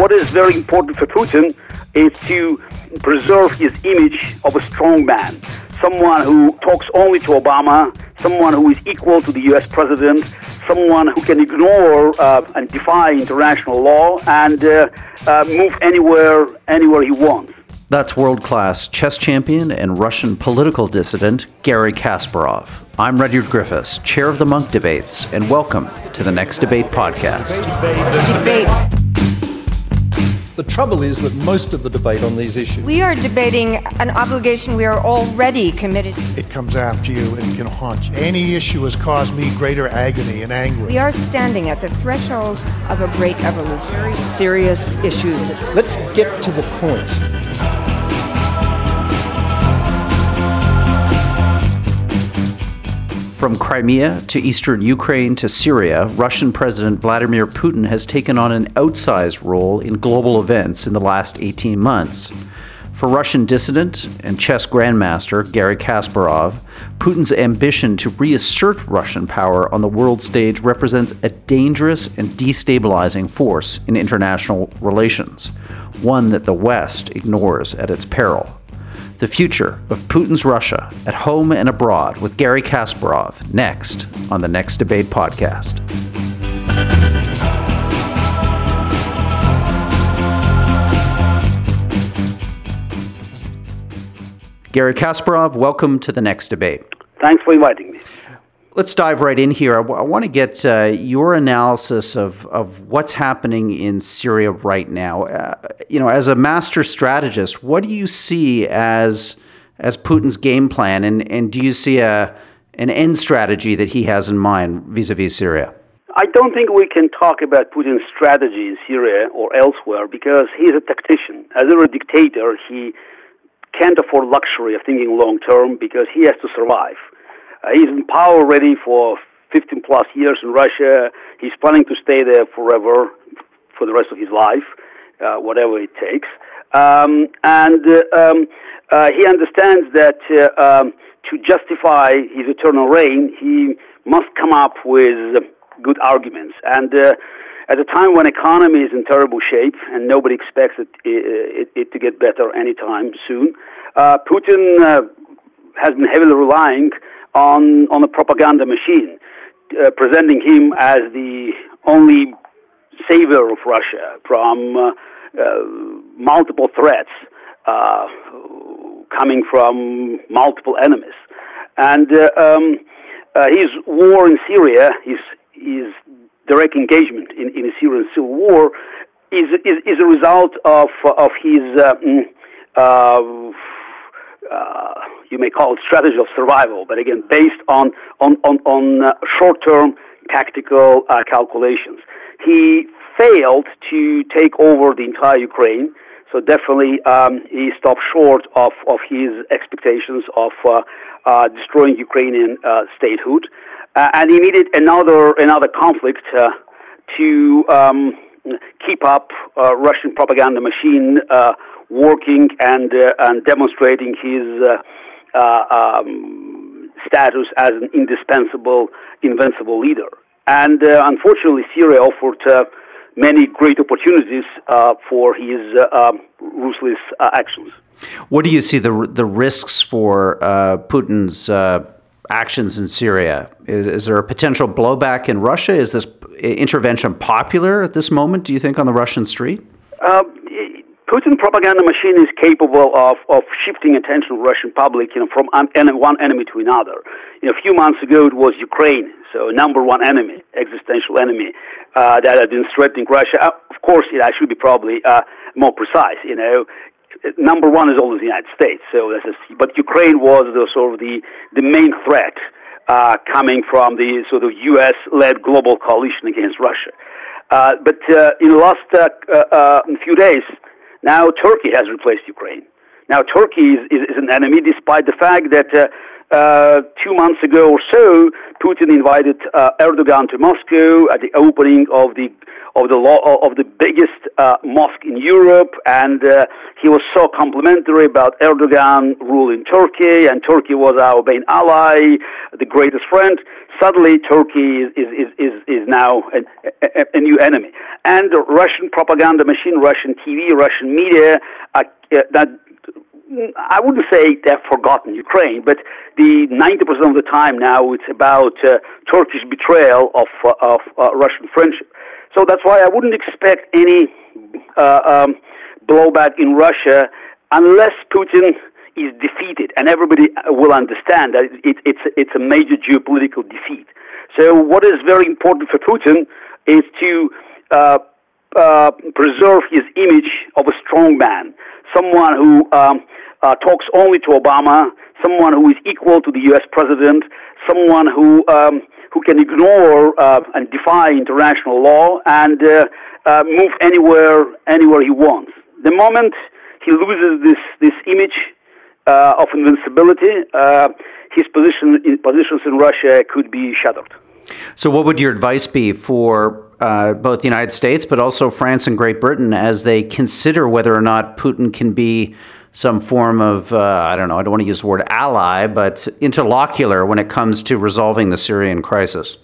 what is very important for Putin is to preserve his image of a strong man, someone who talks only to Obama, someone who is equal to the U.S. president, someone who can ignore uh, and defy international law and uh, uh, move anywhere, anywhere he wants. That's world class chess champion and Russian political dissident Garry Kasparov. I'm Rudyard Griffiths, chair of the Monk Debates, and welcome to the Next Debate podcast. Debate. Debate. The trouble is that most of the debate on these issues. We are debating an obligation we are already committed to. It comes after you and can haunt you. Any issue has caused me greater agony and anguish. We are standing at the threshold of a great evolution. Very serious issues. Let's get to the point. From Crimea to eastern Ukraine to Syria, Russian President Vladimir Putin has taken on an outsized role in global events in the last 18 months. For Russian dissident and chess grandmaster Garry Kasparov, Putin's ambition to reassert Russian power on the world stage represents a dangerous and destabilizing force in international relations, one that the West ignores at its peril. The Future of Putin's Russia at Home and Abroad with Garry Kasparov next on the Next Debate podcast. Garry Kasparov, welcome to the Next Debate. Thanks for inviting me. Let's dive right in here. I, w- I want to get uh, your analysis of, of what's happening in Syria right now. Uh, you know, as a master strategist, what do you see as as Putin's game plan, and, and do you see a an end strategy that he has in mind vis-a-vis Syria? I don't think we can talk about Putin's strategy in Syria or elsewhere because he's a tactician. As a dictator, he can't afford luxury of thinking long term because he has to survive. Uh, he's in power already for 15 plus years in Russia. He's planning to stay there forever, for the rest of his life, uh, whatever it takes. Um, and uh, um, uh, he understands that uh, um, to justify his eternal reign, he must come up with good arguments. And uh, at a time when economy is in terrible shape and nobody expects it, it, it to get better anytime soon, Putin has been heavily relying on on a propaganda machine, uh, presenting him as the only savior of Russia from uh, uh, multiple threats uh, coming from multiple enemies, and uh, um, uh, his war in Syria, his his direct engagement in, in the Syrian civil war, is is, is a result of of his. Mm, uh, you may call it strategy of survival, but again, based on on on, on uh, short-term tactical uh, calculations. He failed to take over the entire Ukraine, so definitely um, he stopped short of, of his expectations of uh, uh, destroying Ukrainian statehood, and he needed another another conflict to um, keep up Russian propaganda machine working and uh, and demonstrating his uh, uh, um, status as an indispensable, invincible leader. And unfortunately, Syria offered many great opportunities for his um, ruthless actions. What do you see the the risks for Putin's? Actions in Syria? Is, is, there a potential blowback in Russia? Is this intervention popular at this moment, do you think, on the Russian street? Uh, Putin propaganda machine is capable of, of shifting attention of Russian public, you know, from one enemy to another. You know, a few months ago it was Ukraine, so number one enemy, existential enemy, uh, that had been threatening Russia. Uh, of course, it I should be probably uh, more precise. You know, number one is always the United States. So, but Ukraine was the sort of the the main threat uh, coming from the sort of U.S.-led global coalition against Russia. Uh, but uh, in the last uh, uh, few days, now Turkey has replaced Ukraine. Now Turkey is, is, is an enemy, despite the fact that uh, uh, two months ago or so, Putin invited uh, Erdogan to Moscow at the opening of the of the law, of the biggest uh, mosque in Europe, and uh, he was so complimentary about Erdogan rule in Turkey, and Turkey was our main ally, the greatest friend. Suddenly, Turkey is is is is now a, a, a new enemy. And Russian propaganda machine, Russian TV, Russian media, uh, that I wouldn't say they've forgotten Ukraine, but the 90% of the time now it's about uh, Turkish betrayal of, uh, of uh, Russian friendship. So that's why I wouldn't expect any uh, um, blowback in Russia unless Putin is defeated, and everybody will understand that it, it's it's a major geopolitical defeat. So what is very important for Putin is to uh, preserve his image of a strong man, someone who um, uh, talks only to Obama, someone who is equal to the U.S. president, someone who um, who can ignore uh, and defy international law and uh, uh, move anywhere anywhere he wants. The moment he loses this this image of invincibility, his position in, positions in Russia could be shattered. So, what would your advice be for uh, both the United States, but also France and Great Britain, as they consider whether or not Putin can be some form of, uh, I don't know, I don't want to use the word ally, but interlocutor when it comes to resolving the Syrian crisis?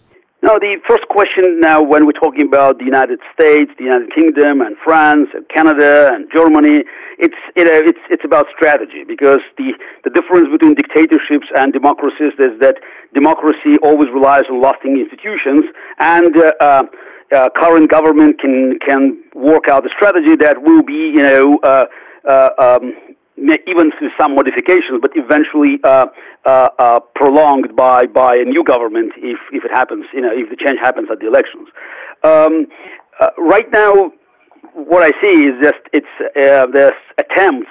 No, the first question now, when we're talking about the United States, the United Kingdom, and France, and Canada, and Germany, it's it, uh, it's it's about strategy because the the difference between dictatorships and democracies is that democracy always relies on lasting institutions, and uh, uh, current government can can work out a strategy that will be you know. Uh, uh, um, even with some modifications, but eventually uh, uh, uh, prolonged by, by a new government if, if it happens, you know, if the change happens at the elections. Um, right now, what I see is just it's uh, attempts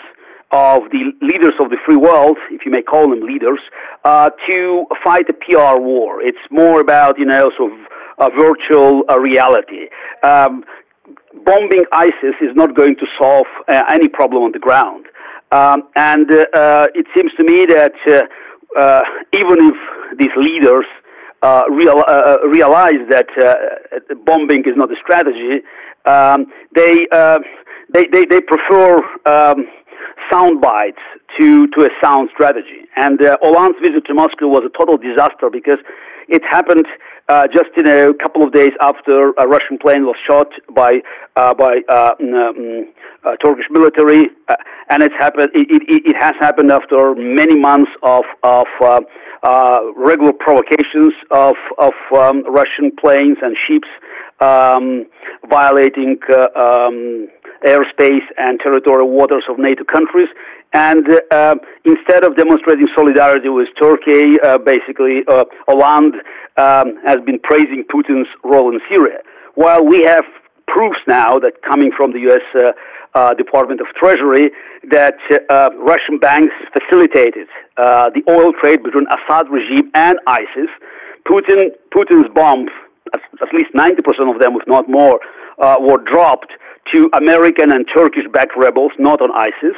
of the leaders of the free world, if you may call them leaders, uh, to fight a PR war. It's more about you know sort of a virtual reality. Um, bombing ISIS is not going to solve any problem on the ground. Um, and uh, uh, it seems to me that uh, even if these leaders real, realize that bombing is not a strategy, um, they, they, they, they prefer um, sound bites to, to a sound strategy. And uh, Hollande's visit to Moscow was a total disaster because it happened uh, just in a couple of days after a Russian plane was shot by uh, by uh, um, Turkish military, uh, and it's happened. It, it, it, has happened after many months of of regular provocations of of um, Russian planes and ships um, violating um, airspace and territorial waters of NATO countries. And uh, instead of demonstrating solidarity with Turkey, uh, basically, uh, Hollande um, has been praising Putin's role in Syria. While we have proofs now that coming from the U.S. Uh, uh, Department of Treasury that uh, Russian banks facilitated the oil trade between Assad regime and ISIS. Putin, Putin's bombs, at, least 90% of them, if not more, were dropped to American and Turkish-backed rebels, not on ISIS.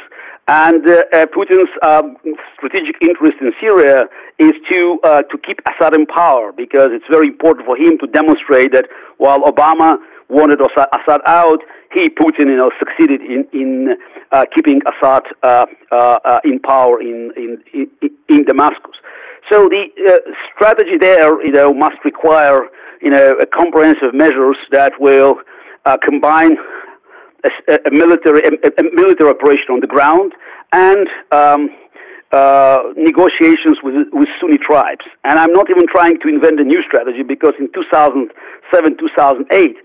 And uh, uh, Putin's um, strategic interest in Syria is to uh, to keep Assad in power because it's very important for him to demonstrate that while Obama wanted Assad out, he Putin you know succeeded in in uh, keeping Assad uh, uh, in power in, in in in Damascus. So the strategy there you know must require you know comprehensive measures that will combine a, a military a, a, military operation on the ground and um, uh, negotiations with with Sunni tribes. And I'm not even trying to invent a new strategy because in 2007 2008.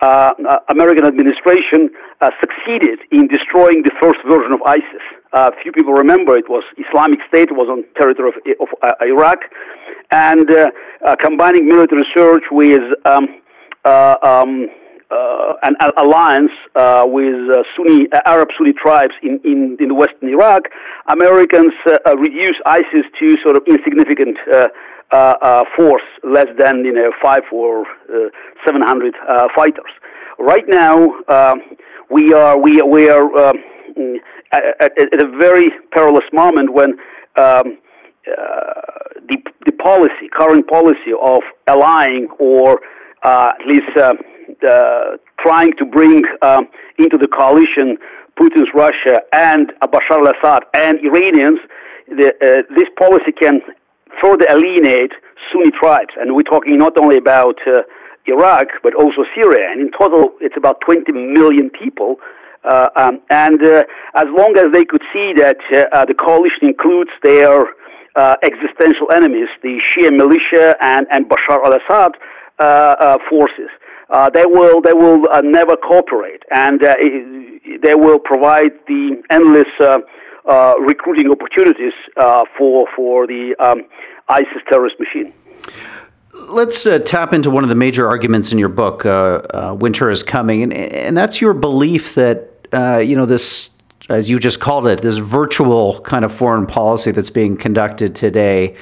Uh, uh, American administration uh, succeeded in destroying the first version of ISIS. Uh, few people remember it was Islamic State was on territory of, of uh, Iraq, and combining military research with um, um, uh, an alliance uh, with uh, Sunni Arab Sunni tribes in, in, in western Iraq, Americans reduced ISIS to sort of insignificant force, less than you know five or seven hundred fighters. Right now, we are we we are um, at, at, a very perilous moment when. Um, uh, the the policy, current policy of allying or uh, at least uh, uh, trying to bring um, into the coalition Putin's Russia and Bashar al-Assad and Iranians, the, uh, this policy can further alienate Sunni tribes, and we're talking not only about uh, Iraq, but also Syria. And in total, it's about 20 million people. Uh, um, and uh, as long as they could see that uh, the coalition includes their existential enemies, the Shia militia and, and Bashar al-Assad forces, they will they will never cooperate, and they will provide the endless recruiting opportunities for for the um, ISIS terrorist machine. Let's uh, tap into one of the major arguments in your book, uh, uh, "Winter is Coming," and and that's your belief that uh, you know this, as you just called it, this virtual kind of foreign policy that's being conducted today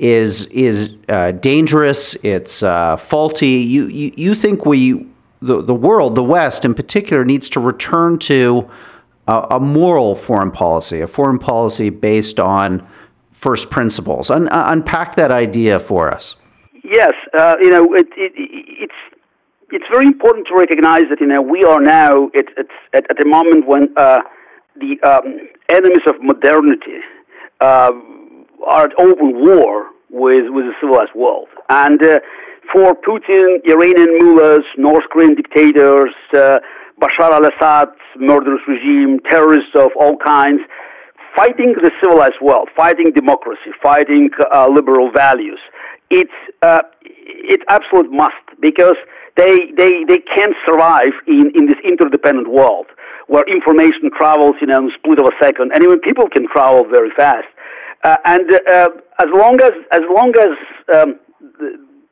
is is uh, dangerous. It's uh, faulty. You, you you think we the the world, the West in particular, needs to return to a, a moral foreign policy, a foreign policy based on first principles. Un- unpack that idea for us. Yes, uh, you know, it, it, it's it's very important to recognize that you know we are now at at, at a moment when uh, the um, enemies of modernity uh, are at open war with with the civilized world, and uh, for Putin, Iranian mullahs, North Korean dictators, uh, Bashar al-Assad's murderous regime, terrorists of all kinds, fighting the civilized world, fighting democracy, fighting uh, liberal values it's uh, it's absolute must because they they they can't survive in in this interdependent world where information travels in a split of a second, and even people can travel very fast. Uh, and uh, as long as as long as um,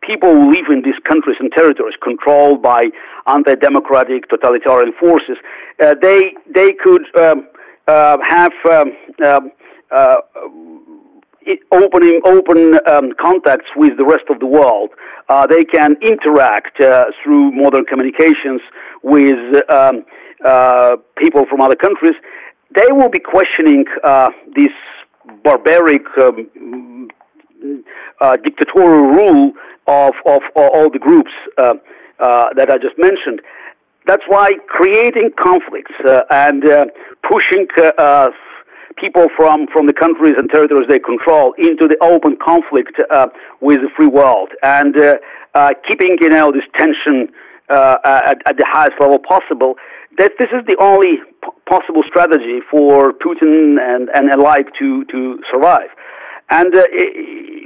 people who live in these countries and territories controlled by anti-democratic totalitarian forces, uh, they they could um, uh, have um, um uh, opening open um, contacts with the rest of the world. Uh, they can interact uh, through modern communications with um, uh, people from other countries. They will be questioning uh, this barbaric um, uh, dictatorial rule of, of, all the groups uh, that I just mentioned. That's why creating conflicts and pushing people from, from the countries and territories they control into the open conflict uh, with the free world and uh, uh, keeping you know this tension uh, at, at, the highest level possible. That this is the only p- possible strategy for Putin and, and alike to, to survive. And uh,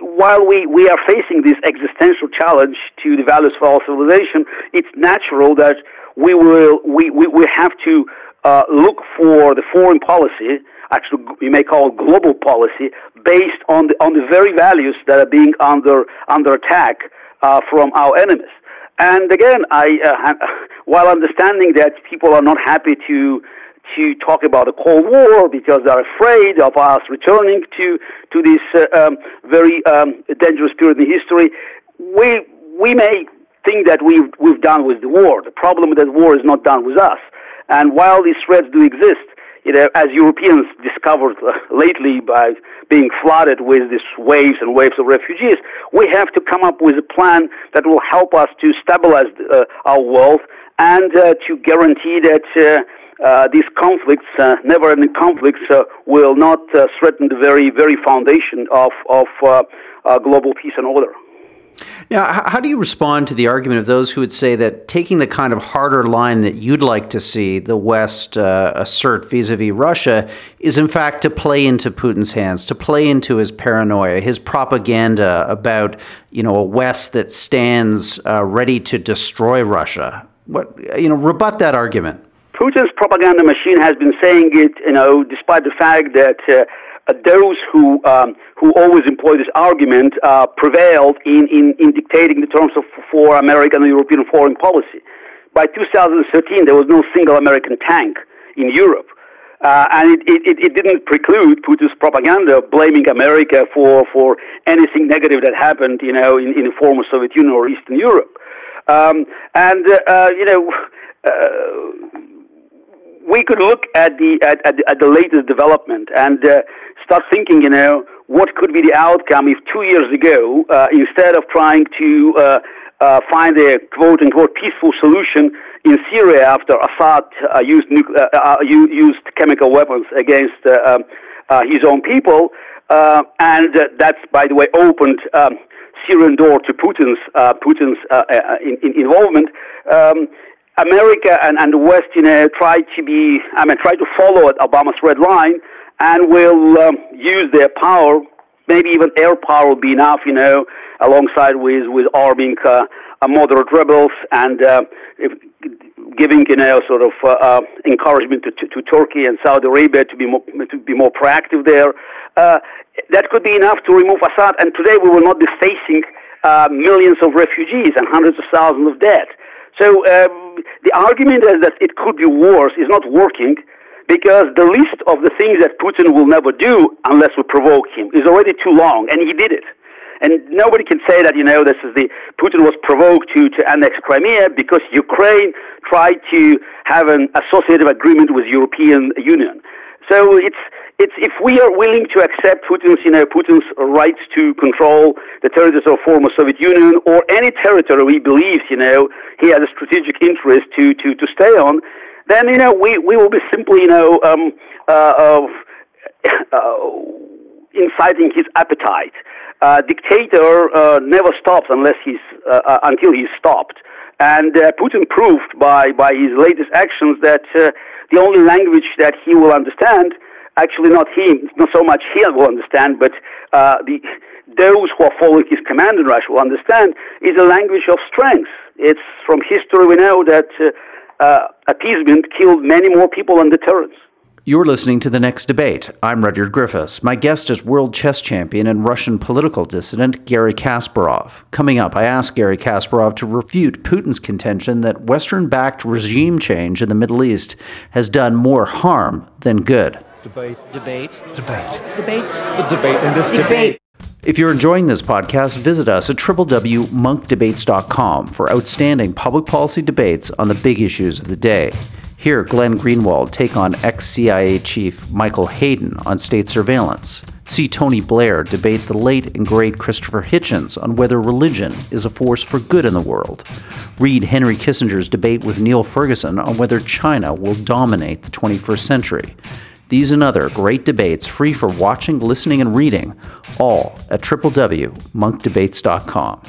while we, we are facing this existential challenge to the values of our civilization, it's natural that we will we, we, we have to uh, look for the foreign policy actually we may call global policy based on the on the very values that are being under under attack uh, from our enemies. And again, I uh, while understanding that people are not happy to to talk about the Cold War because they're afraid of us returning to to this uh, um, very um, dangerous period in history, we we may think that we've we've done with the war. The problem with that war is not done with us. And while these threats do exist, you know, as Europeans discovered uh, lately by being flooded with these waves and waves of refugees, we have to come up with a plan that will help us to stabilize uh, our world and uh, to guarantee that uh, uh these conflicts, uh, never-ending conflicts, will not threaten the very, very foundation of, of global peace and order. Now, how do you respond to the argument of those who would say that taking the kind of harder line that you'd like to see the West uh, assert vis a vis Russia is, in fact, to play into Putin's hands, to play into his paranoia, his propaganda about you know a West that stands uh, ready to destroy Russia? What you know, rebut that argument. Putin's propaganda machine has been saying it, you know, despite the fact that. Uh, those who um, who always employ this argument uh, prevailed in, in, in dictating the terms of for American and European foreign policy. By 2013, there was no single American tank in Europe. Uh, and it, it, it, didn't preclude Putin's propaganda blaming America for, for anything negative that happened, you know, in, in the former Soviet Union or Eastern Europe. Um, and, uh, you know, uh, we could look at the at, at, at the latest development and uh, start thinking, you know, what could be the outcome if two years ago, uh, instead of trying to uh, uh, find a quote unquote peaceful solution in Syria after Assad uh, used uh, used chemical weapons against um, his own people, and that's by the way opened um, Syrian door to Putin's Putin's in, in involvement. Um, America and, and the West, you know, try to be, I mean, try to follow Obama's red line and will um, use their power. Maybe even air power will be enough, you know, alongside with with arming uh, moderate rebels and uh, if, giving, you know, sort of uh, uh, encouragement to, to, to, Turkey and Saudi Arabia to be more to be more proactive there. Uh, that could be enough to remove Assad. And today we will not be facing uh, millions of refugees and hundreds of thousands of dead. So um, the argument is that it could be worse is not working because the list of the things that Putin will never do unless we provoke him is already too long, and he did it. And nobody can say that, you know, this is the, Putin was provoked to, to annex Crimea because Ukraine tried to have an associative agreement with European Union. So it's, it's, if we are willing to accept Putin's, you know, Putin's rights to control the territories of former Soviet Union or any territory he believes, you know, he has a strategic interest to, to, to stay on, then, you know, we, we will be simply, you know, um, uh, uh, inciting his appetite. Uh, dictator uh, never stops unless he's uh, uh until he's stopped. And uh, Putin proved by by his latest actions that uh, the only language that he will understand, actually not him, not so much he will understand, but uh, the those who are following his command in Russia will understand, is a language of strength. It's from history we know that uh, uh, appeasement killed many more people than deterrence. You're listening to The Next Debate. I'm Rudyard Griffiths. My guest is world chess champion and Russian political dissident Garry Kasparov. Coming up, I ask Garry Kasparov to refute Putin's contention that Western backed regime change in the Middle East has done more harm than good. Debate. Debate. Debate. Debates. The debate in this debate. If you're enjoying this podcast, visit us at www.monkdebates.com for outstanding public policy debates on the big issues of the day. Here, Glenn Greenwald take on ex CIA Chief Michael Hayden on state surveillance. See Tony Blair debate the late and great Christopher Hitchens on whether religion is a force for good in the world. Read Henry Kissinger's debate with Niall Ferguson on whether China will dominate the 21st century. These and other great debates free for watching, listening, and reading, all at www.monkdebates.com.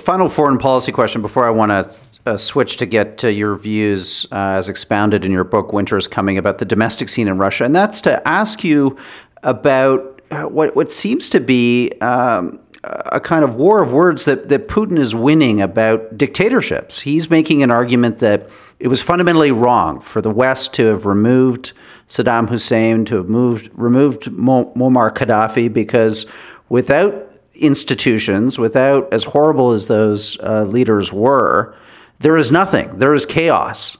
Final foreign policy question before I want to uh, switch to get to your views uh, as expounded in your book winter is coming about the domestic scene in russia and that's to ask you about uh, what, what seems to be um, a kind of war of words that, that Putin is winning about dictatorships. He's making an argument that it was fundamentally wrong for the West to have removed Saddam Hussein, to have moved, removed Muammar Gaddafi, because without institutions, without as horrible as those uh, leaders were, there is nothing. There is chaos.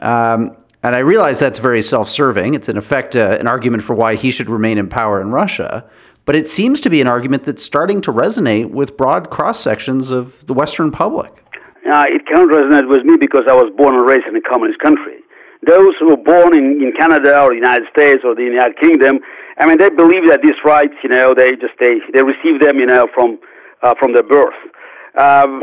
Um, and I realize that's very self serving. It's, in effect, uh, an argument for why he should remain in power in Russia. But it seems to be an argument that's starting to resonate with broad cross sections of the Western public. Uh, it cannot resonate with me because I was born and raised in a communist country. Those who were born in, in Canada or the United States or the United Kingdom, I mean, they believe that these rights, you know, they just they they receive them, you know, from uh, from their birth. Um,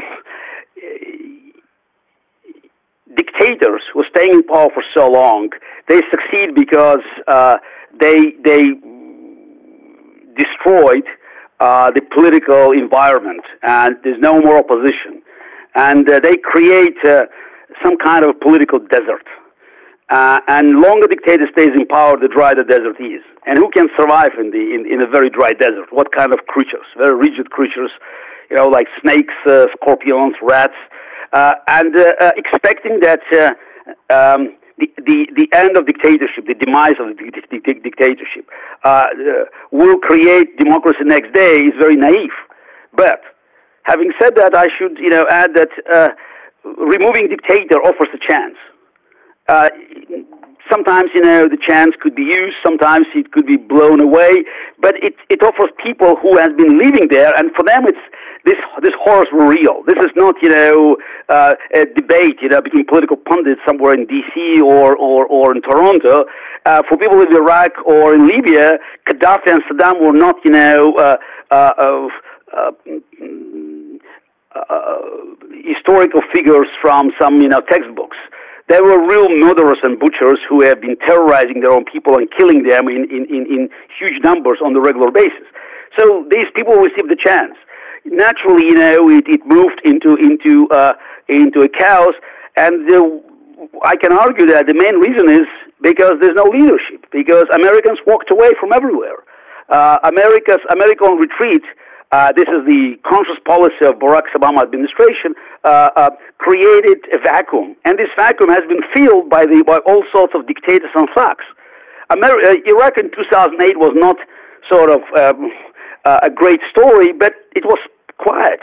dictators who are staying in power for so long, they succeed because uh, they they destroyed uh, the political environment, and there's no more opposition, and uh, they create uh, some kind of political desert. Uh, and longer dictator stays in power, the drier the desert is. And who can survive in the in, in a very dry desert? What kind of creatures? Very rigid creatures, you know, like snakes, uh, scorpions, rats uh, and expecting that um, the, the, end of dictatorship, the demise of the dictatorship, uh, uh, will create democracy next day is very naive. But having said that, I should you know add that uh, removing dictator offers a chance. Uh, sometimes you know the chance could be used sometimes it could be blown away but it it offers people who have been living there and for them it's this this horrors were real. This is not you know uh, a debate you know between political pundits somewhere in DC or or, or in Toronto. Uh, for people in Iraq or in Libya Gaddafi and Saddam were not you know uh, uh, uh, uh, historical figures from some you know textbooks there were real murderers and butchers who have been terrorizing their own people and killing them in, in, in, in huge numbers on a regular basis. So these people received the chance. Naturally, you know, it, it moved into into uh, into a chaos, and the, I can argue that the main reason is because there's no leadership. Because Americans walked away from everywhere. Uh, America's American retreat. Uh, this is the conscious policy of Barack Obama administration. Uh, uh, created a vacuum, and this vacuum has been filled by the by all sorts of dictators and thugs. Ameri- uh, Iraq in 2008 was not sort of um, uh, a great story, but it was quiet,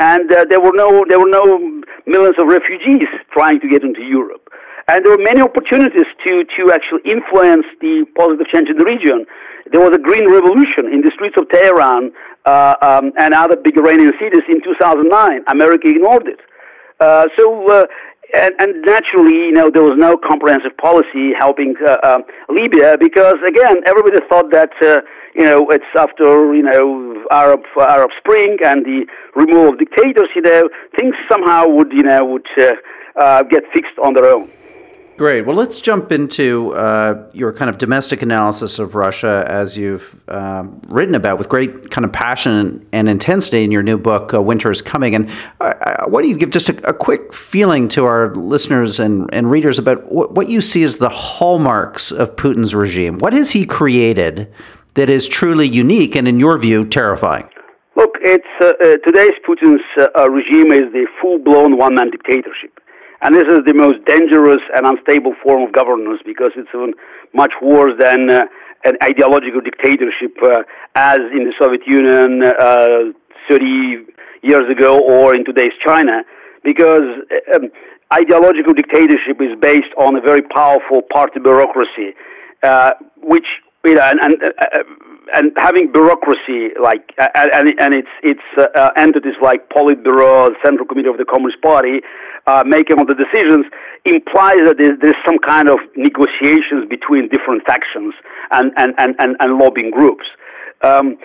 and there were no there were no millions of refugees trying to get into Europe, and there were many opportunities to to actually influence the positive change in the region. There was a green revolution in the streets of Tehran uh, um, and other big Iranian cities in 2009. America ignored it. Uh, so uh, and, and naturally, you know, there was no comprehensive policy helping uh, uh, Libya because, again, everybody thought that, uh, you know, it's after, you know, Arab Arab Spring and the removal of dictators, you know, things somehow would, you know, would get fixed on their own. Great. Well, let's jump into uh, your kind of domestic analysis of Russia as you've um, written about with great kind of passion and intensity in your new book, uh, Winter is Coming. And uh, why don't you give just a, a, quick feeling to our listeners and, and readers about what, what you see as the hallmarks of Putin's regime? What has he created that is truly unique and, in your view, terrifying? Look, it's uh, uh, today's Putin's uh, regime is the full-blown one-man dictatorship. And this is the most dangerous and unstable form of governance because it's much worse than uh, an ideological dictatorship uh, as in the Soviet Union uh, 30 years ago or in today's China. Because um, ideological dictatorship is based on a very powerful party bureaucracy, uh, which you know, and, and uh, and having bureaucracy like and and its its uh, entities like Politburo, Central Committee of the Communist Party, uh, making all the decisions implies that there's, there's, some kind of negotiations between different factions and and and and, and lobbying groups. Um,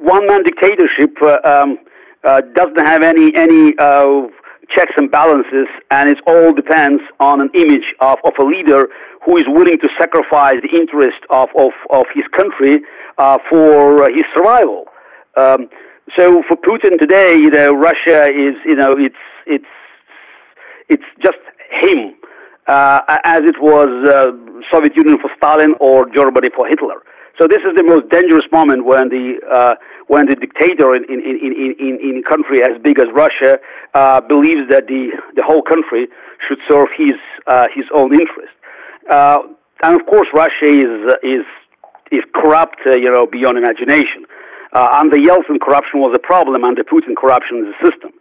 one man dictatorship uh, um, uh, doesn't have any any uh, checks and balances, and it all depends on an image of, of a leader who is willing to sacrifice the interest of, of, of his country uh, for uh, his survival. Um, so for Putin today, you know, Russia is, you know, it's it's it's just him, uh, as it was uh, Soviet Union for Stalin or Germany for Hitler. So this is the most dangerous moment when the uh, when the dictator in in, in, in, in a country as big as Russia uh, believes that the the whole country should serve his uh, his own interest. Uh, and of course, Russia is is is corrupt, uh, you know, beyond imagination. Uh, under Yeltsin, corruption was a problem. Under Putin, corruption is a system.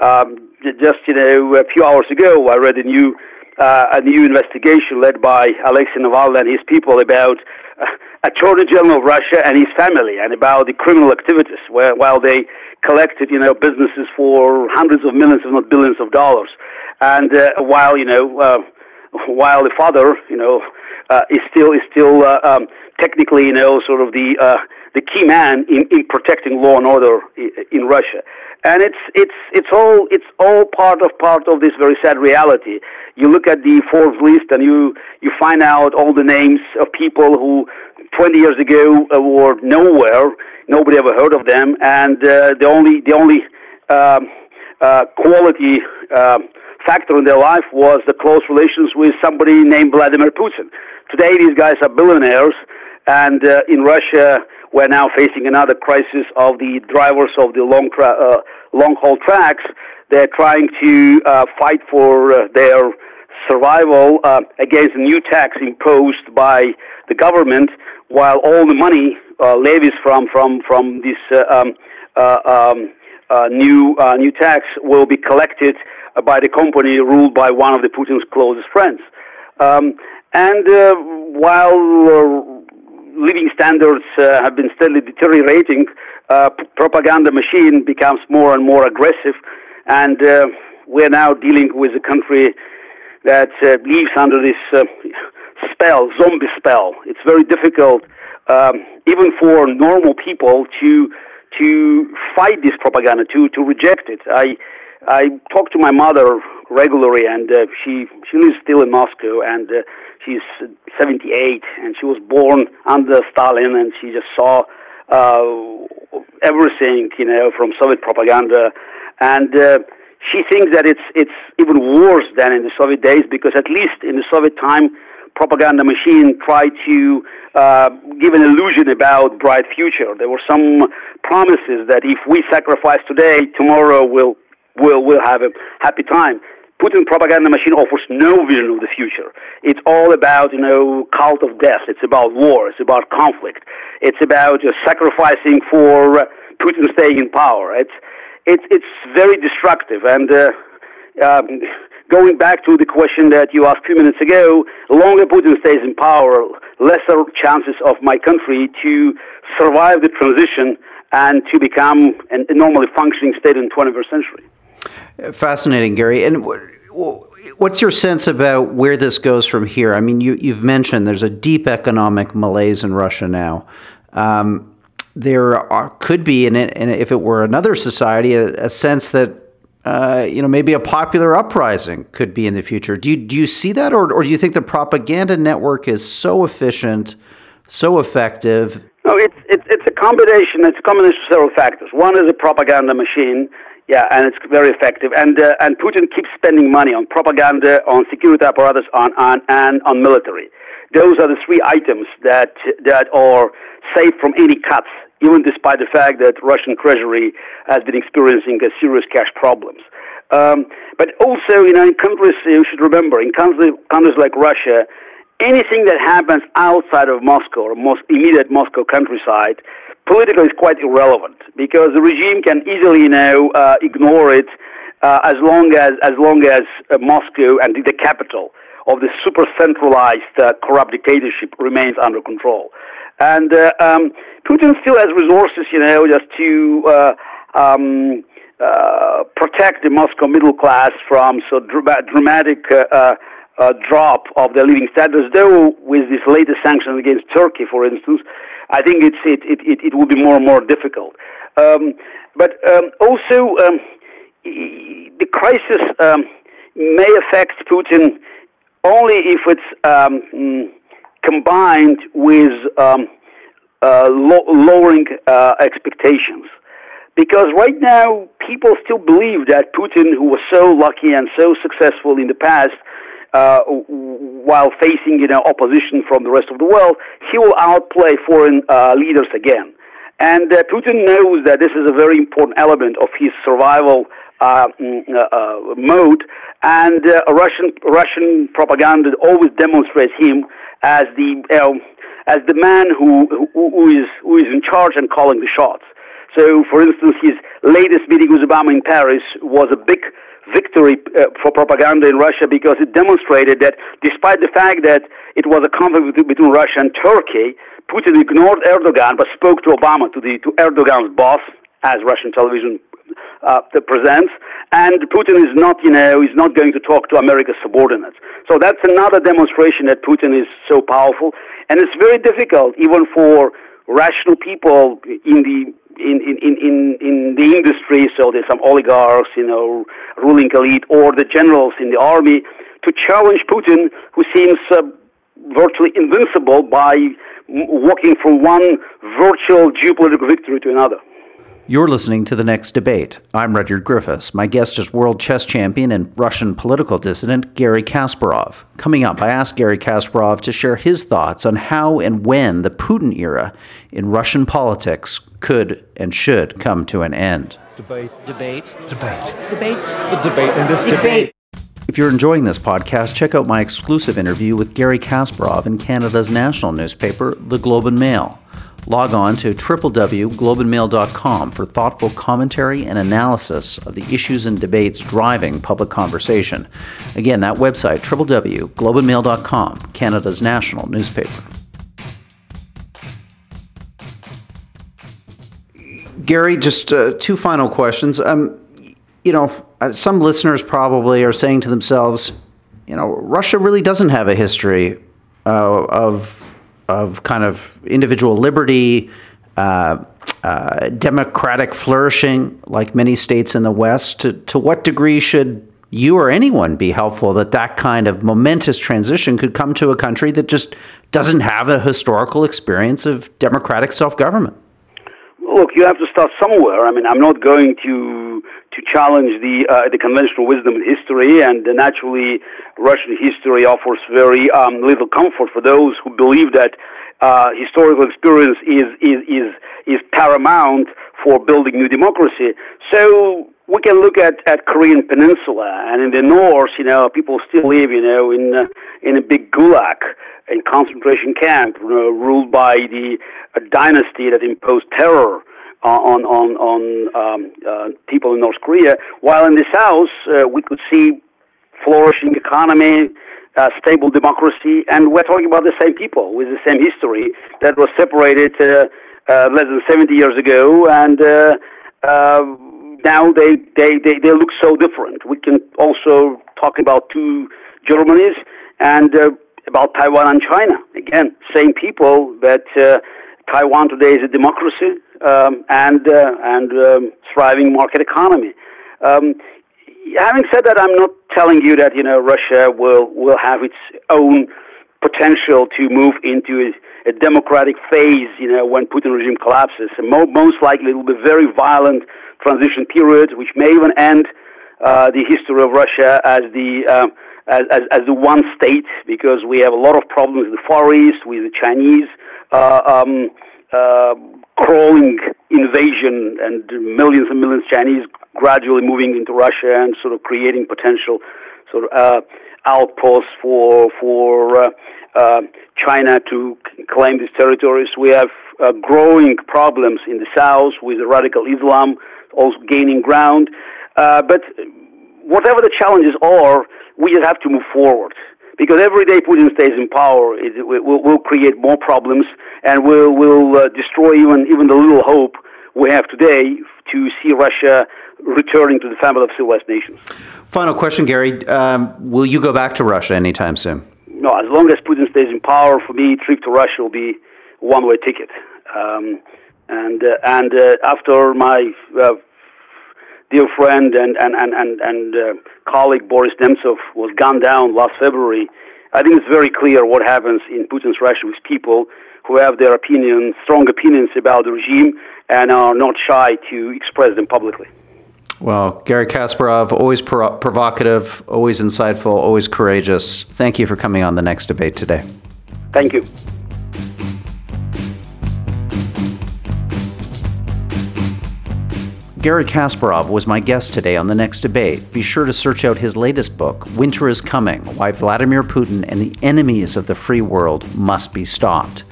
Um, just you know, a few hours ago, I read a new uh, a new investigation led by Alexei Navalny and his people about uh, Attorney General of Russia and his family, and about the criminal activities, where while they collected, you know, businesses for hundreds of millions, if not billions of dollars, and uh, while you know uh, while the father, you know, uh, is still is still uh, um, technically, you know, sort of the uh, the key man in, in protecting law and order in, in Russia. And it's it's it's all it's all part of part of this very sad reality. You look at the Forbes list and you you find out all the names of people who 20 years ago uh, were nowhere, nobody ever heard of them, and uh, the only the only um, uh, quality uh, factor in their life was the close relations with somebody named Vladimir Putin. Today, these guys are billionaires, and uh, in Russia, we're now facing another crisis of the drivers of the long tra- uh, long haul tracks. They're trying to uh, fight for uh, their survival uh, against a new tax imposed by the government, while all the money uh, levies from from from this um, um, new new tax will be collected by the company ruled by one of the Putin's closest friends. Um, and uh, while uh, living standards uh, have been steadily deteriorating, uh, p- propaganda machine becomes more and more aggressive, and uh, we're now dealing with a country that uh, lives under this spell, zombie spell. It's very difficult, um, even for normal people, to to fight this propaganda, to to reject it. I I talk to my mother regularly, and uh, she she lives still in Moscow, and uh, she's 78, and she was born under Stalin, and she just saw uh, everything, you know, from Soviet propaganda, and uh, she thinks that it's it's even worse than in the Soviet days because at least in the Soviet time, propaganda machine tried to uh, give an illusion about bright future. There were some promises that if we sacrifice today, tomorrow we'll we'll we'll have a happy time. Putin propaganda machine offers no vision of the future. It's all about, you know, cult of death. It's about war. It's about conflict. It's about uh, sacrificing for uh, Putin staying in power. It's it's it's very destructive. And uh, um, going back to the question that you asked a few minutes ago, longer Putin stays in power, lesser chances of my country to survive the transition and to become an, a normally functioning state in the 21st century. Fascinating, Garry. And what's your sense about where this goes from here? I mean, you, have mentioned there's a deep economic malaise in Russia now. Um, there are, could be, and if it were another society, a, a sense that uh, you know maybe a popular uprising could be in the future. Do you do you see that, or or do you think the propaganda network is so efficient, so effective? No, it's it's it's a combination. It's a combination of several factors. One is a propaganda machine yeah, and it's very effective. And uh, and Putin keeps spending money on propaganda, on security apparatus, on, on and on military. Those are the three items that that are safe from any cuts, even despite the fact that Russian treasury has been experiencing serious cash problems. Um, but also, you know, in countries you should remember, in countries, countries like Russia, anything that happens outside of Moscow or most immediate Moscow countryside politically is quite irrelevant because the regime can easily know uh, ignore it uh, as long as as long as uh, Moscow and the capital of the super centralized uh, corrupt dictatorship remains under control. And uh, um, Putin still has resources, you know, just to uh, um, protect the Moscow middle class from so dra- dramatic uh, drop of their living standards, though with these latest sanctions against Turkey, for instance, I think it's, it, it, it, it will be more and more difficult. Um, but um, also, um, the crisis um, may affect Putin only if it's um, combined with um, uh, lo- lowering uh, expectations. Because right now, people still believe that Putin, who was so lucky and so successful in the past, uh, while facing you know opposition from the rest of the world, he will outplay foreign uh, leaders again. And uh, Putin knows that this is a very important element of his survival uh, mm, uh, uh, mode, and Russian Russian propaganda always demonstrates him as the as the man who, who who is who is in charge and calling the shots. So, for instance, his latest meeting with Obama in Paris was a big victory uh, for propaganda in Russia because it demonstrated that despite the fact that it was a conflict between Russia and Turkey, Putin ignored Erdogan but spoke to Obama, to, the, to Erdogan's boss, as Russian television uh, presents, and Putin is not, you know, is not going to talk to America's subordinates. So that's another demonstration that Putin is so powerful, and it's very difficult even for rational people in the in, in, in, in the industry, so there's some oligarchs, you know, ruling elite, or the generals in the army, to challenge Putin, who seems uh, virtually invincible by walking from one virtual geopolitical victory to another. You're listening to The Next Debate. I'm Rudyard Griffiths. My guest is world chess champion and Russian political dissident Garry Kasparov. Coming up, I asked Garry Kasparov to share his thoughts on how and when the Putin era in Russian politics could and should come to an end. Debate. Debate. Debate. Debates. The debate in this debate. debate. If you're enjoying this podcast, check out my exclusive interview with Garry Kasparov in Canada's national newspaper, The Globe and Mail. Log on to www.globeandmail.com for thoughtful commentary and analysis of the issues and debates driving public conversation. Again, that website, www.globeandmail.com, Canada's national newspaper. Garry, just uh, two final questions. Um, you know, uh, some listeners probably are saying to themselves, you know, Russia really doesn't have a history uh, of of kind of individual liberty, uh, uh, democratic flourishing, like many states in the West. To, to what degree should you or anyone be helpful that that kind of momentous transition could come to a country that just doesn't have a historical experience of democratic self government? Look, you have to start somewhere. I mean, I'm not going to to challenge the uh, the conventional wisdom in history, and uh, naturally, Russian history offers very um, little comfort for those who believe that uh, historical experience is is is is paramount for building new democracy. So we can look at, at Korean Peninsula, and in the north, you know, people still live, you know, in uh, in a big gulag, in concentration camp, you know, ruled by the dynasty that imposed terror on on on um, uh, people in North Korea. While in the south, uh, we could see flourishing economy, uh, stable democracy, and we're talking about the same people with the same history that was separated uh, uh, less than 70 years ago, and uh, uh, now they, they, they, they look so different. We can also talk about two Germanys and uh, about Taiwan and China. Again, same people, but Taiwan today is a democracy um, and and um, thriving market economy. Um, having said that, I'm not telling you that you know Russia will will have its own potential to move into a, democratic phase. You know when Putin regime collapses, and mo- most likely it will be a very violent transition period, which may even end uh, the history of Russia as the um, as, as, as the one state because we have a lot of problems in the Far East with the Chinese uh, um, uh, crawling invasion and millions and millions of Chinese gradually moving into Russia and sort of creating potential sort of uh, outposts for for uh, uh, China to claim these territories. We have uh, growing problems in the south with radical Islam also gaining ground. Uh, but whatever the challenges are, we just have to move forward because every day Putin stays in power, it will, will create more problems and will will uh, destroy even even the little hope we have today to see Russia returning to the family of civilized nations. Final question, Garry. Um, will you go back to Russia anytime soon? No, as long as Putin stays in power, for me, trip to Russia will be one-way ticket. Um, and uh, and uh, after my uh, dear friend and and and and, and uh, colleague Boris Nemtsov was gunned down last February, I think it's very clear what happens in Putin's Russia with people who have their opinions, strong opinions about the regime, and are not shy to express them publicly. Well, Garry Kasparov, always pro- provocative, always insightful, always courageous. Thank you for coming on the next debate today. Thank you. Garry Kasparov was my guest today on The Next Debate. Be sure to search out his latest book, Winter is Coming Why Vladimir Putin and the Enemies of the Free World Must Be Stopped.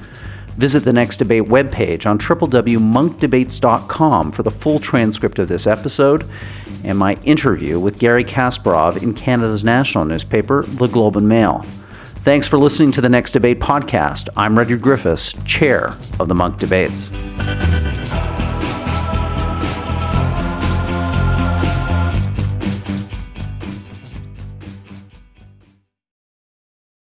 Visit the Next Debate webpage on www.munkdebates.com for the full transcript of this episode and my interview with Garry Kasparov in Canada's national newspaper, The Globe and Mail. Thanks for listening to the Next Debate podcast. I'm Rudyard Griffiths, chair of the Munk Debates.